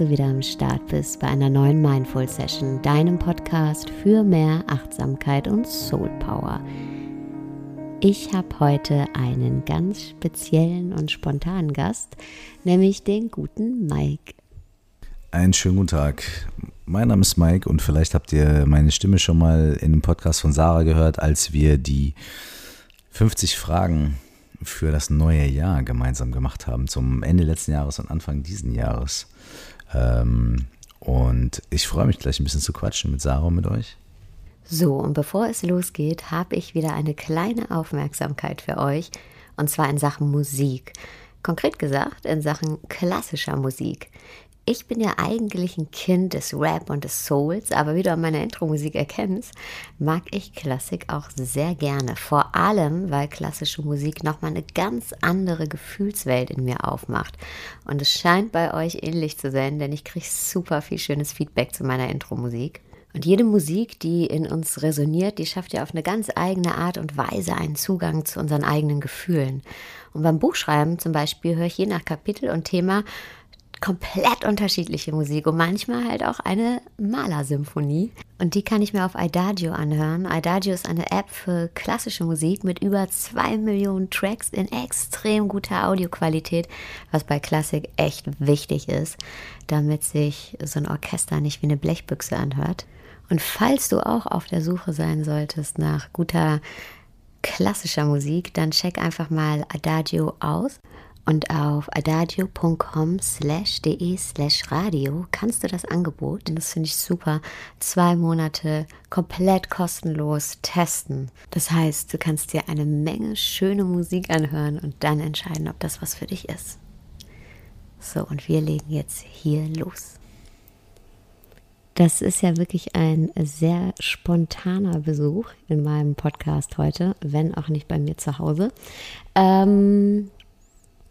du wieder am Start bist bei einer neuen Mindful Session, deinem Podcast für mehr Achtsamkeit und Soul Power. Ich habe heute einen ganz speziellen und spontanen Gast, nämlich den guten Mike. Einen schönen guten Tag. Mein Name ist Mike und vielleicht habt ihr meine Stimme schon mal in dem Podcast von Sarah gehört, als wir die 50 Fragen für das neue Jahr gemeinsam gemacht haben, zum Ende letzten Jahres und Anfang diesen Jahres. Ähm, und ich freue mich gleich ein bisschen zu quatschen mit Sarah und mit euch. So, und bevor es losgeht, habe ich wieder eine kleine Aufmerksamkeit für euch, und zwar in Sachen Musik. Konkret gesagt in Sachen klassischer Musik. Ich bin ja eigentlich ein Kind des Rap und des Souls, aber wie du an meiner Intro-Musik erkennst, mag ich Klassik auch sehr gerne. Vor allem, weil klassische Musik nochmal eine ganz andere Gefühlswelt in mir aufmacht. Und es scheint bei euch ähnlich zu sein, denn ich kriege super viel schönes Feedback zu meiner Intro-Musik. Und jede Musik, die in uns resoniert, die schafft ja auf eine ganz eigene Art und Weise einen Zugang zu unseren eigenen Gefühlen. Und beim Buchschreiben zum Beispiel höre ich je nach Kapitel und Thema komplett unterschiedliche Musik und manchmal halt auch eine Malersymphonie. Und die kann ich mir auf Idagio anhören. Idagio ist eine App für klassische Musik mit über zwei Millionen Tracks in extrem guter Audioqualität, was bei Klassik echt wichtig ist, damit sich so ein Orchester nicht wie eine Blechbüchse anhört. Und falls du auch auf der Suche sein solltest nach guter klassischer Musik, dann check einfach mal Adagio aus. Und auf adagio.com slash de slash radio kannst du das Angebot, das finde ich super, zwei Monate komplett kostenlos testen. Das heißt, du kannst dir eine Menge schöne Musik anhören und dann entscheiden, ob das was für dich ist. So, und wir legen jetzt hier los. Das ist ja wirklich ein sehr spontaner Besuch in meinem Podcast heute, wenn auch nicht bei mir zu Hause. Ähm,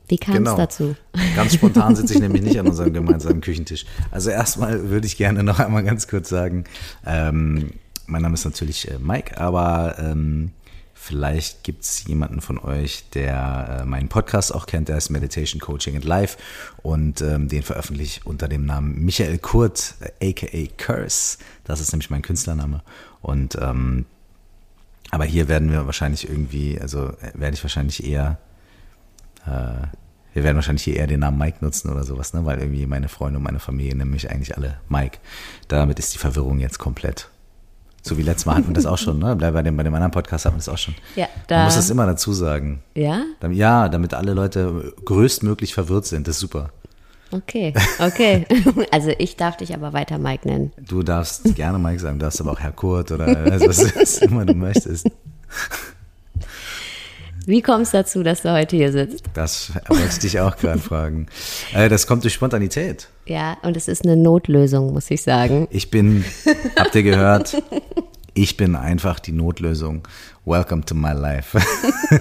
wie kam es genau. dazu? Ganz spontan sitze ich nämlich nicht an unserem gemeinsamen Küchentisch. Also erstmal würde ich gerne noch einmal ganz kurz sagen, ähm, mein Name ist natürlich äh, Mike, aber ähm, vielleicht gibt es jemanden von euch, der äh, meinen Podcast auch kennt, der ist Meditation Coaching and Life und ähm, den veröffentliche ich unter dem Namen Michael Kurt, äh, aka Curse. Das ist nämlich mein Künstlername. Und ähm, aber hier werden wir wahrscheinlich irgendwie, also äh, werde ich wahrscheinlich eher äh, wir werden wahrscheinlich hier eher den Namen Mike nutzen oder sowas, ne? weil irgendwie meine Freunde und meine Familie nennen mich eigentlich alle Mike. Damit ist die Verwirrung jetzt komplett. So wie letztes Mal hatten wir das auch schon, ne? Bei dem, bei dem anderen Podcast hatten wir das auch schon. Ja, da, Man muss das immer dazu sagen. Ja? Ja, damit alle Leute größtmöglich verwirrt sind. Das ist super. Okay, okay. Also ich darf dich aber weiter Mike nennen. Du darfst gerne Mike sagen, du darfst aber auch Herr Kurt oder also was, was immer du möchtest. Wie kommst du dazu, dass du heute hier sitzt? Das wollte ich dich auch gerade fragen. Äh, das kommt durch Spontanität. Ja, und es ist eine Notlösung, muss ich sagen. Ich bin, habt ihr gehört? Ich bin einfach die Notlösung. Welcome to my life.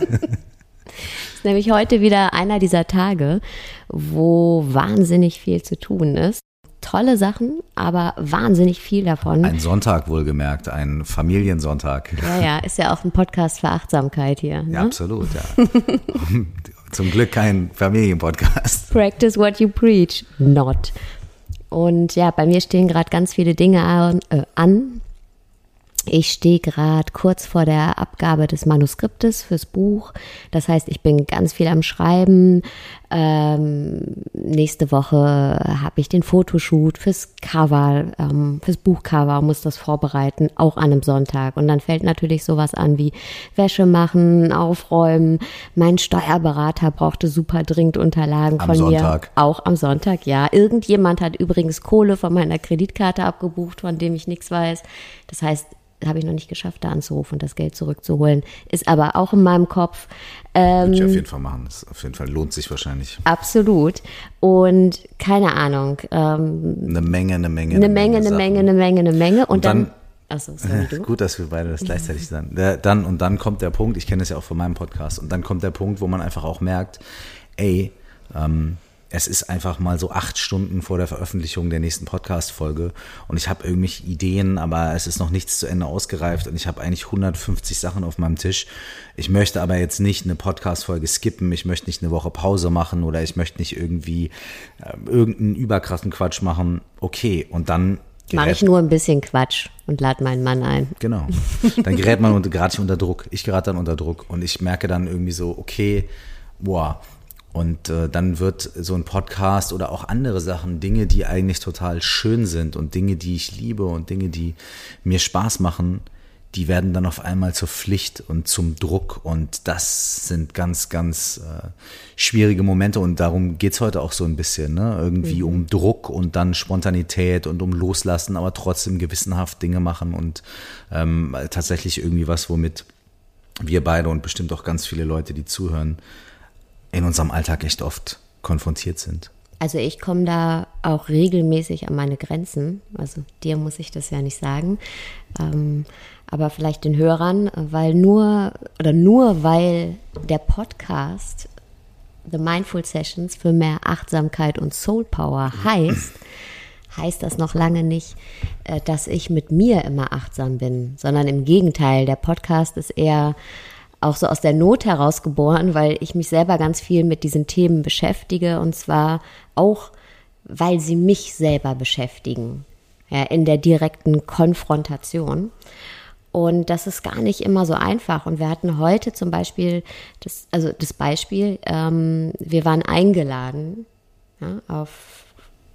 ist nämlich heute wieder einer dieser Tage, wo wahnsinnig viel zu tun ist tolle Sachen, aber wahnsinnig viel davon. Ein Sonntag wohlgemerkt, ein Familiensonntag. Ja, ja, ist ja auch ein Podcast für Achtsamkeit hier. Ne? Ja, absolut, ja. Zum Glück kein Familienpodcast. Practice what you preach, not. Und ja, bei mir stehen gerade ganz viele Dinge an, äh, an ich stehe gerade kurz vor der Abgabe des Manuskriptes fürs Buch. Das heißt, ich bin ganz viel am Schreiben. Ähm, nächste Woche habe ich den Fotoshoot fürs Cover, ähm, fürs Buchcover, muss das vorbereiten, auch an einem Sonntag. Und dann fällt natürlich sowas an wie Wäsche machen, aufräumen. Mein Steuerberater brauchte super dringend Unterlagen am von Sonntag. mir. Auch am Sonntag, ja. Irgendjemand hat übrigens Kohle von meiner Kreditkarte abgebucht, von dem ich nichts weiß. Das heißt, habe ich noch nicht geschafft, da anzurufen und das Geld zurückzuholen. Ist aber auch in meinem Kopf. Ähm, Würde ich auf jeden Fall machen. Das auf jeden Fall lohnt sich wahrscheinlich. Absolut. Und keine Ahnung. Ähm, eine Menge, eine Menge. Eine Menge, eine Menge, eine Menge, eine Menge. Und, und dann, dann Achso, sorry, du? Gut, dass wir beide das gleichzeitig sagen. Dann, und dann kommt der Punkt, ich kenne das ja auch von meinem Podcast, und dann kommt der Punkt, wo man einfach auch merkt, ey, ähm, es ist einfach mal so acht Stunden vor der Veröffentlichung der nächsten Podcast-Folge und ich habe irgendwie Ideen, aber es ist noch nichts zu Ende ausgereift und ich habe eigentlich 150 Sachen auf meinem Tisch. Ich möchte aber jetzt nicht eine Podcast-Folge skippen, ich möchte nicht eine Woche Pause machen oder ich möchte nicht irgendwie äh, irgendeinen überkrassen Quatsch machen. Okay, und dann Mache ich nur ein bisschen Quatsch und lade meinen Mann ein. Genau. Dann gerät man unter, gerate ich unter Druck. Ich gerate dann unter Druck und ich merke dann irgendwie so, okay, boah, und äh, dann wird so ein Podcast oder auch andere Sachen, Dinge, die eigentlich total schön sind und Dinge, die ich liebe und Dinge, die mir Spaß machen, die werden dann auf einmal zur Pflicht und zum Druck. Und das sind ganz, ganz äh, schwierige Momente. Und darum geht's heute auch so ein bisschen. Ne? Irgendwie mhm. um Druck und dann Spontanität und um Loslassen, aber trotzdem gewissenhaft Dinge machen und ähm, tatsächlich irgendwie was, womit wir beide und bestimmt auch ganz viele Leute, die zuhören, in unserem Alltag echt oft konfrontiert sind. Also ich komme da auch regelmäßig an meine Grenzen. Also dir muss ich das ja nicht sagen. Ähm, aber vielleicht den Hörern, weil nur oder nur weil der Podcast The Mindful Sessions für mehr Achtsamkeit und Soul Power heißt, heißt das noch lange nicht, äh, dass ich mit mir immer achtsam bin, sondern im Gegenteil, der Podcast ist eher auch so aus der Not heraus geboren, weil ich mich selber ganz viel mit diesen Themen beschäftige und zwar auch, weil sie mich selber beschäftigen, ja, in der direkten Konfrontation. Und das ist gar nicht immer so einfach. Und wir hatten heute zum Beispiel, das, also das Beispiel, ähm, wir waren eingeladen ja, auf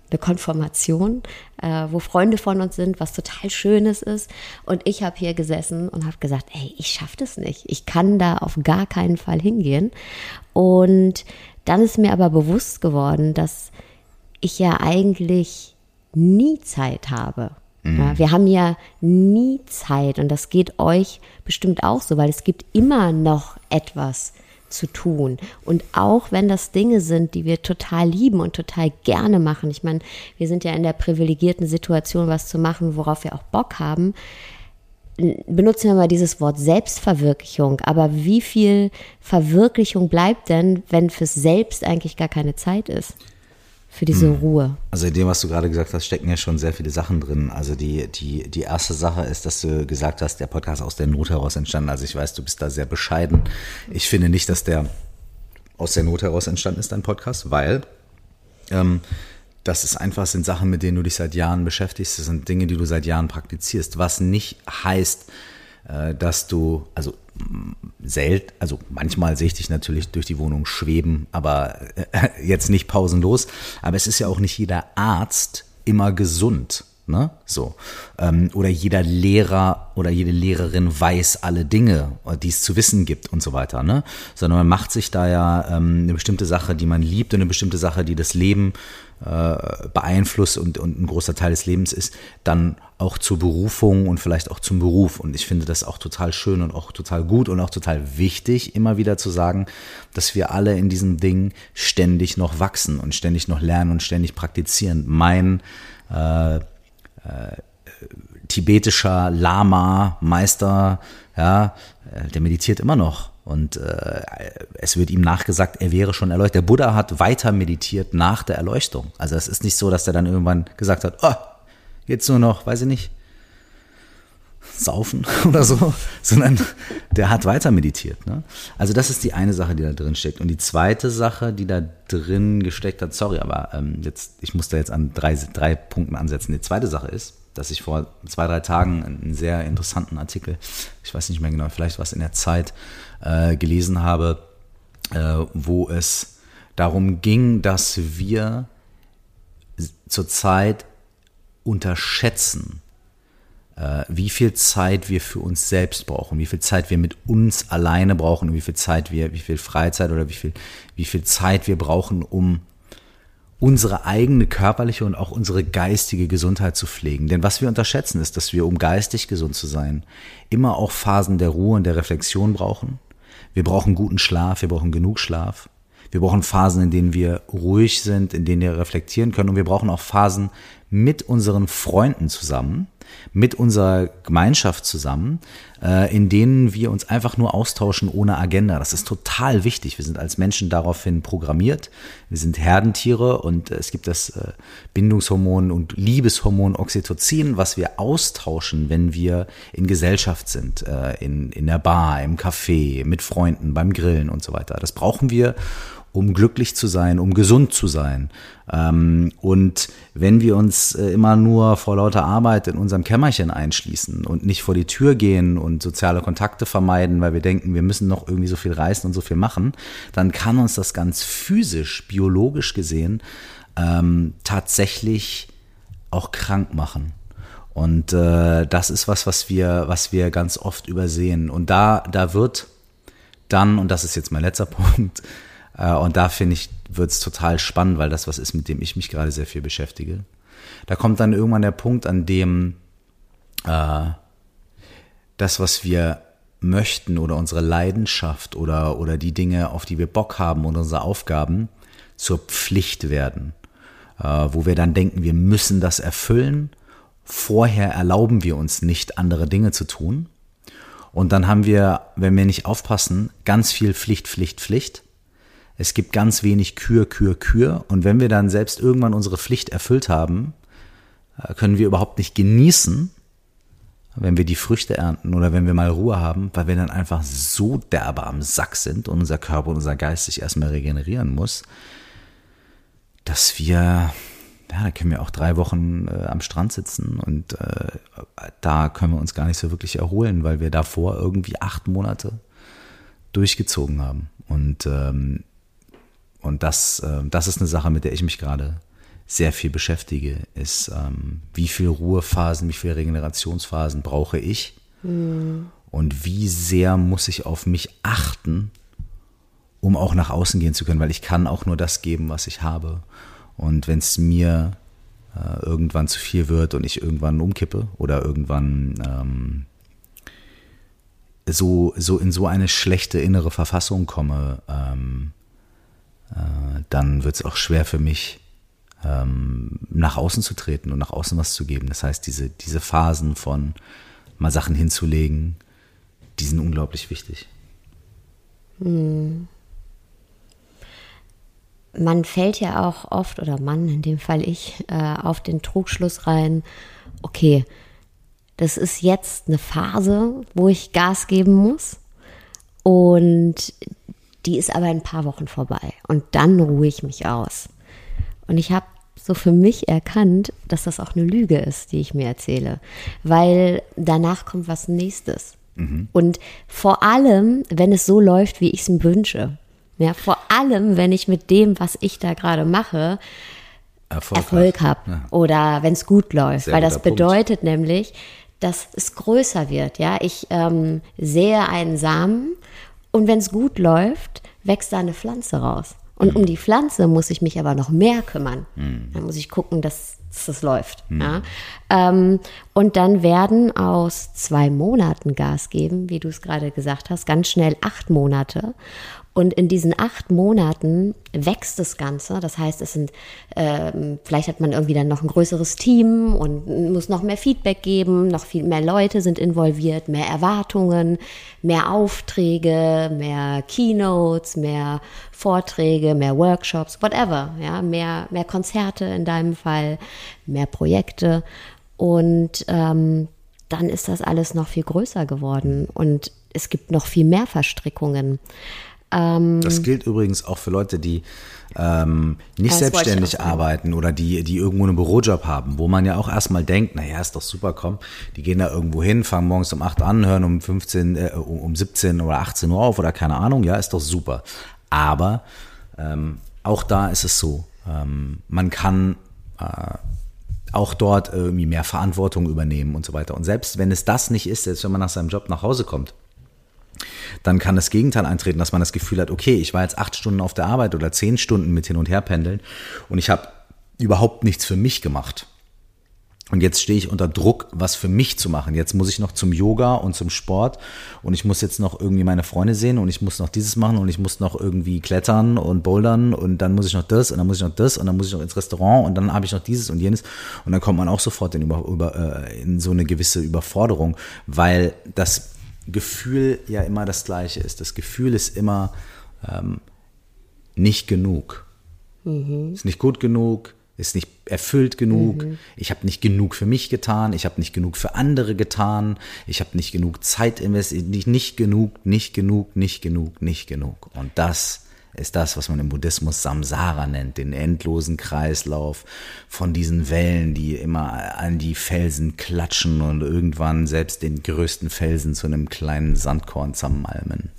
eine Konformation, äh, wo Freunde von uns sind, was total Schönes ist. Und ich habe hier gesessen und habe gesagt, ey, ich schaffe das nicht. Ich kann da auf gar keinen Fall hingehen. Und dann ist mir aber bewusst geworden, dass ich ja eigentlich nie Zeit habe. Mhm. Ja, wir haben ja nie Zeit und das geht euch bestimmt auch so, weil es gibt immer noch etwas, zu tun. Und auch wenn das Dinge sind, die wir total lieben und total gerne machen, ich meine, wir sind ja in der privilegierten Situation, was zu machen, worauf wir auch Bock haben, benutzen wir mal dieses Wort Selbstverwirklichung. Aber wie viel Verwirklichung bleibt denn, wenn fürs Selbst eigentlich gar keine Zeit ist? Für diese hm. Ruhe. Also in dem, was du gerade gesagt hast, stecken ja schon sehr viele Sachen drin. Also die, die, die erste Sache ist, dass du gesagt hast, der Podcast aus der Not heraus entstanden. Also ich weiß, du bist da sehr bescheiden. Ich finde nicht, dass der aus der Not heraus entstanden ist, dein Podcast, weil ähm, das ist einfach, sind Sachen, mit denen du dich seit Jahren beschäftigst. Das sind Dinge, die du seit Jahren praktizierst. Was nicht heißt, dass du, also selten, also manchmal sehe ich dich natürlich durch die Wohnung schweben, aber äh, jetzt nicht pausenlos. Aber es ist ja auch nicht jeder Arzt immer gesund. Ne? So. Ähm, oder jeder Lehrer oder jede Lehrerin weiß alle Dinge, die es zu wissen gibt und so weiter. Ne? Sondern man macht sich da ja ähm, eine bestimmte Sache, die man liebt und eine bestimmte Sache, die das Leben äh, beeinflusst und, und ein großer Teil des Lebens ist, dann auch zur Berufung und vielleicht auch zum Beruf. Und ich finde das auch total schön und auch total gut und auch total wichtig, immer wieder zu sagen, dass wir alle in diesem Ding ständig noch wachsen und ständig noch lernen und ständig praktizieren. Mein äh, äh, tibetischer Lama-Meister, ja, äh, der meditiert immer noch. Und äh, es wird ihm nachgesagt, er wäre schon erleuchtet. Der Buddha hat weiter meditiert nach der Erleuchtung. Also es ist nicht so, dass er dann irgendwann gesagt hat, oh, jetzt nur noch, weiß ich nicht, saufen oder so, sondern der hat weiter meditiert. Ne? Also das ist die eine Sache, die da drin steckt. Und die zweite Sache, die da drin gesteckt hat, sorry, aber ähm, jetzt, ich muss da jetzt an drei, drei Punkten ansetzen. Die zweite Sache ist, dass ich vor zwei, drei Tagen einen sehr interessanten Artikel, ich weiß nicht mehr genau, vielleicht was in der Zeit, äh, gelesen habe, äh, wo es darum ging, dass wir zurzeit unterschätzen, wie viel Zeit wir für uns selbst brauchen, wie viel Zeit wir mit uns alleine brauchen und wie viel Zeit wir, wie viel Freizeit oder wie viel, wie viel Zeit wir brauchen, um unsere eigene körperliche und auch unsere geistige Gesundheit zu pflegen. Denn was wir unterschätzen ist, dass wir, um geistig gesund zu sein, immer auch Phasen der Ruhe und der Reflexion brauchen. Wir brauchen guten Schlaf, wir brauchen genug Schlaf. Wir brauchen Phasen, in denen wir ruhig sind, in denen wir reflektieren können. Und wir brauchen auch Phasen mit unseren Freunden zusammen, mit unserer Gemeinschaft zusammen, äh, in denen wir uns einfach nur austauschen ohne Agenda. Das ist total wichtig. Wir sind als Menschen daraufhin programmiert. Wir sind Herdentiere und es gibt das äh, Bindungshormon und Liebeshormon Oxytocin, was wir austauschen, wenn wir in Gesellschaft sind, äh, in, in der Bar, im Café, mit Freunden, beim Grillen und so weiter. Das brauchen wir, um glücklich zu sein, um gesund zu sein. Ähm, und wenn wir uns äh, immer nur vor lauter Arbeit in unserem Kämmerchen einschließen und nicht vor die Tür gehen und soziale Kontakte vermeiden, weil wir denken, wir müssen noch irgendwie so viel reißen und so viel machen, dann kann uns das ganz physisch, biologisch gesehen, ähm, tatsächlich auch krank machen. Und äh, das ist was, was wir, was wir ganz oft übersehen. Und da, da wird dann, und das ist jetzt mein letzter Punkt, und da finde ich, wird es total spannend, weil das was ist, mit dem ich mich gerade sehr viel beschäftige. Da kommt dann irgendwann der Punkt, an dem äh, das, was wir möchten oder unsere Leidenschaft oder, oder die Dinge, auf die wir Bock haben und unsere Aufgaben zur Pflicht werden. Äh, wo wir dann denken, wir müssen das erfüllen. Vorher erlauben wir uns nicht, andere Dinge zu tun. Und dann haben wir, wenn wir nicht aufpassen, ganz viel Pflicht, Pflicht, Pflicht es gibt ganz wenig Kür, Kür, Kür. Und wenn wir dann selbst irgendwann unsere Pflicht erfüllt haben, äh, können wir überhaupt nicht genießen, wenn wir die Früchte ernten oder wenn wir mal Ruhe haben, weil wir dann einfach so derbe am Sack sind und unser Körper und unser Geist sich erstmal regenerieren muss, dass wir, ja, da können wir auch drei Wochen äh, am Strand sitzen und äh, da können wir uns gar nicht so wirklich erholen, weil wir davor irgendwie acht Monate durchgezogen haben. Und ähm, und das, äh, das ist eine Sache, mit der ich mich gerade sehr viel beschäftige, ist, ähm, wie viel Ruhephasen, wie viele Regenerationsphasen brauche ich mhm. und wie sehr muss ich auf mich achten, um auch nach außen gehen zu können, weil ich kann auch nur das geben, was ich habe. Und wenn es mir äh, irgendwann zu viel wird und ich irgendwann umkippe oder irgendwann ähm, so, so in so eine schlechte innere Verfassung komme, ähm, äh, dann wird es auch schwer für mich, ähm, nach außen zu treten und nach außen was zu geben. Das heißt, diese, diese Phasen von mal Sachen hinzulegen, die sind unglaublich wichtig. Hm. Man fällt ja auch oft, oder Mann, in dem Fall ich, äh, auf den Trugschluss rein, okay, das ist jetzt eine Phase, wo ich Gas geben muss. Und die ist aber in ein paar Wochen vorbei und dann ruhe ich mich aus. Und ich habe so für mich erkannt, dass das auch eine Lüge ist, die ich mir erzähle, weil danach kommt was nächstes. Mhm. Und vor allem, wenn es so läuft, wie ich es mir wünsche. Ja, vor allem, wenn ich mit dem, was ich da gerade mache, Erfolg, Erfolg habe ja. oder wenn es gut läuft, Sehr weil das bedeutet Punkt. nämlich, dass es größer wird. Ja, ich ähm, sehe einen Samen und wenn es gut läuft, wächst da eine Pflanze raus. Und mhm. um die Pflanze muss ich mich aber noch mehr kümmern. Mhm. Dann muss ich gucken, dass, dass das läuft. Mhm. Ja? Ähm, und dann werden aus zwei Monaten Gas geben, wie du es gerade gesagt hast, ganz schnell acht Monate. Und in diesen acht Monaten wächst das Ganze. Das heißt, es sind, ähm, vielleicht hat man irgendwie dann noch ein größeres Team und muss noch mehr Feedback geben, noch viel mehr Leute sind involviert, mehr Erwartungen, mehr Aufträge, mehr Keynotes, mehr Vorträge, mehr Workshops, whatever. Ja, mehr, mehr Konzerte in deinem Fall, mehr Projekte. Und ähm, dann ist das alles noch viel größer geworden und es gibt noch viel mehr Verstrickungen. Ähm, das gilt übrigens auch für Leute, die ähm, nicht selbstständig arbeiten oder die, die irgendwo einen Bürojob haben, wo man ja auch erstmal denkt, naja, ist doch super, komm, die gehen da irgendwo hin, fangen morgens um 8 an, hören um 15, äh, um 17 oder 18 Uhr auf oder keine Ahnung, ja, ist doch super. Aber ähm, auch da ist es so, ähm, man kann äh, auch dort irgendwie mehr Verantwortung übernehmen und so weiter. Und selbst wenn es das nicht ist, selbst wenn man nach seinem Job nach Hause kommt, dann kann das Gegenteil eintreten, dass man das Gefühl hat, okay, ich war jetzt acht Stunden auf der Arbeit oder zehn Stunden mit hin und her pendeln und ich habe überhaupt nichts für mich gemacht. Und jetzt stehe ich unter Druck, was für mich zu machen. Jetzt muss ich noch zum Yoga und zum Sport und ich muss jetzt noch irgendwie meine Freunde sehen und ich muss noch dieses machen und ich muss noch irgendwie klettern und bouldern und dann muss ich noch das und dann muss ich noch das und dann muss ich noch ins Restaurant und dann habe ich noch dieses und jenes und dann kommt man auch sofort in, über, über, äh, in so eine gewisse Überforderung, weil das Gefühl ja immer das gleiche ist. Das Gefühl ist immer ähm, nicht genug. Mhm. Ist nicht gut genug, ist nicht erfüllt genug, mhm. ich habe nicht genug für mich getan, ich habe nicht genug für andere getan, ich habe nicht genug Zeit investiert, nicht, nicht genug, nicht genug, nicht genug, nicht genug. Und das ist das, was man im Buddhismus Samsara nennt, den endlosen Kreislauf von diesen Wellen, die immer an die Felsen klatschen und irgendwann selbst den größten Felsen zu einem kleinen Sandkorn zermalmen.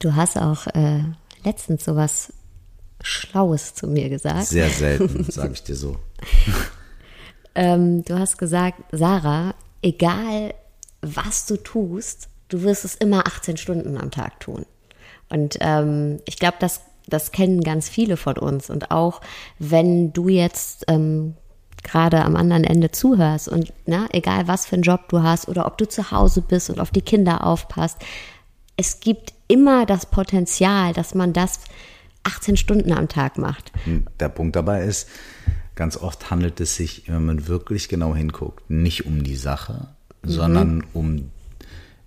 Du hast auch äh, letztens sowas Schlaues zu mir gesagt. Sehr selten, sage ich dir so. ähm, du hast gesagt, Sarah, egal was du tust, du wirst es immer 18 Stunden am Tag tun. Und ähm, ich glaube, das, das kennen ganz viele von uns. Und auch wenn du jetzt ähm, gerade am anderen Ende zuhörst und na, egal was für einen Job du hast oder ob du zu Hause bist und auf die Kinder aufpasst, es gibt immer das Potenzial, dass man das 18 Stunden am Tag macht. Hm, der Punkt dabei ist, ganz oft handelt es sich, wenn man wirklich genau hinguckt, nicht um die Sache, mhm. sondern um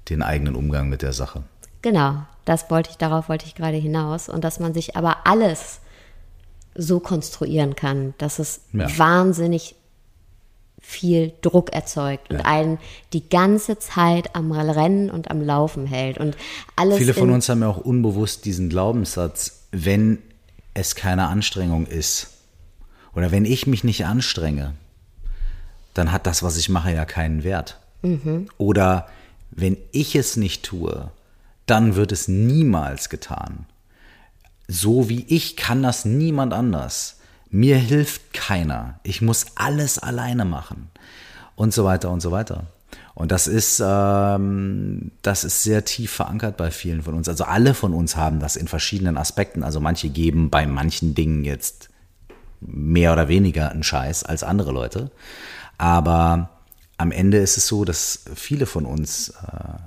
den eigenen Umgang mit der Sache. Genau, das wollte ich, darauf wollte ich gerade hinaus. Und dass man sich aber alles so konstruieren kann, dass es ja. wahnsinnig viel Druck erzeugt und ja. einen die ganze Zeit am Rennen und am Laufen hält und alles. Viele von uns haben ja auch unbewusst diesen Glaubenssatz, wenn es keine Anstrengung ist oder wenn ich mich nicht anstrenge, dann hat das, was ich mache, ja keinen Wert. Mhm. Oder wenn ich es nicht tue, dann wird es niemals getan. So wie ich kann das niemand anders. Mir hilft keiner. Ich muss alles alleine machen. Und so weiter und so weiter. Und das ist, ähm, das ist sehr tief verankert bei vielen von uns. Also alle von uns haben das in verschiedenen Aspekten. Also manche geben bei manchen Dingen jetzt mehr oder weniger einen Scheiß als andere Leute. Aber am Ende ist es so, dass viele von uns äh,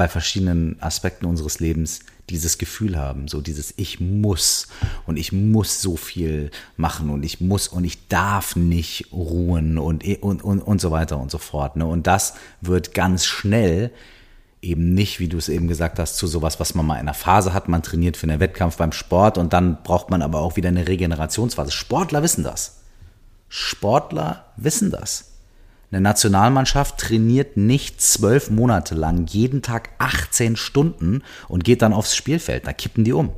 bei verschiedenen Aspekten unseres Lebens dieses Gefühl haben, so dieses Ich muss und ich muss so viel machen und ich muss und ich darf nicht ruhen und, und, und, und so weiter und so fort. Ne? Und das wird ganz schnell eben nicht, wie du es eben gesagt hast, zu sowas, was man mal in einer Phase hat. Man trainiert für einen Wettkampf beim Sport und dann braucht man aber auch wieder eine Regenerationsphase. Sportler wissen das. Sportler wissen das. Eine Nationalmannschaft trainiert nicht zwölf Monate lang jeden Tag 18 Stunden und geht dann aufs Spielfeld. Da kippen die um.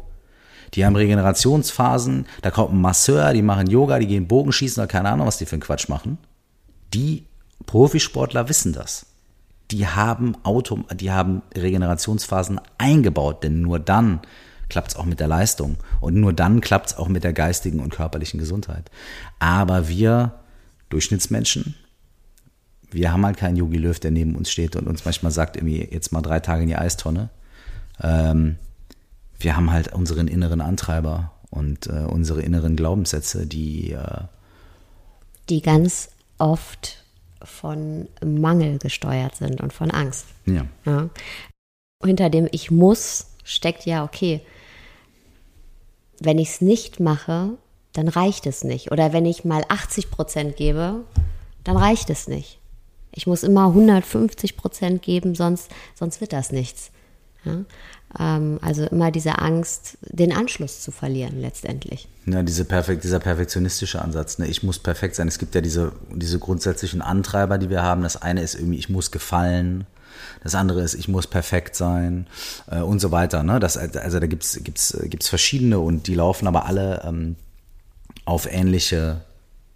Die haben Regenerationsphasen, da kommt ein Masseur, die machen Yoga, die gehen Bogenschießen oder keine Ahnung, was die für einen Quatsch machen. Die Profisportler wissen das. Die haben Auto, die haben Regenerationsphasen eingebaut, denn nur dann klappt es auch mit der Leistung und nur dann klappt es auch mit der geistigen und körperlichen Gesundheit. Aber wir Durchschnittsmenschen wir haben halt keinen Yogi Löw, der neben uns steht und uns manchmal sagt, irgendwie jetzt mal drei Tage in die Eistonne. Ähm, wir haben halt unseren inneren Antreiber und äh, unsere inneren Glaubenssätze, die äh, die ganz oft von Mangel gesteuert sind und von Angst. Ja. ja. Hinter dem Ich muss steckt ja, okay, wenn ich es nicht mache, dann reicht es nicht. Oder wenn ich mal 80 Prozent gebe, dann reicht es nicht. Ich muss immer 150 Prozent geben, sonst, sonst wird das nichts. Ja? Ähm, also immer diese Angst, den Anschluss zu verlieren letztendlich. Ja, diese perfekt, dieser perfektionistische Ansatz. Ne? Ich muss perfekt sein. Es gibt ja diese, diese grundsätzlichen Antreiber, die wir haben. Das eine ist irgendwie, ich muss gefallen. Das andere ist, ich muss perfekt sein äh, und so weiter. Ne? Das, also da gibt es gibt's, gibt's verschiedene und die laufen aber alle ähm, auf ähnliche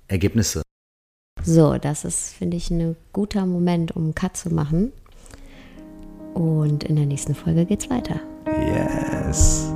Ergebnisse. So, das ist, finde ich, ein guter Moment, um einen Cut zu machen. Und in der nächsten Folge geht's weiter. Yes.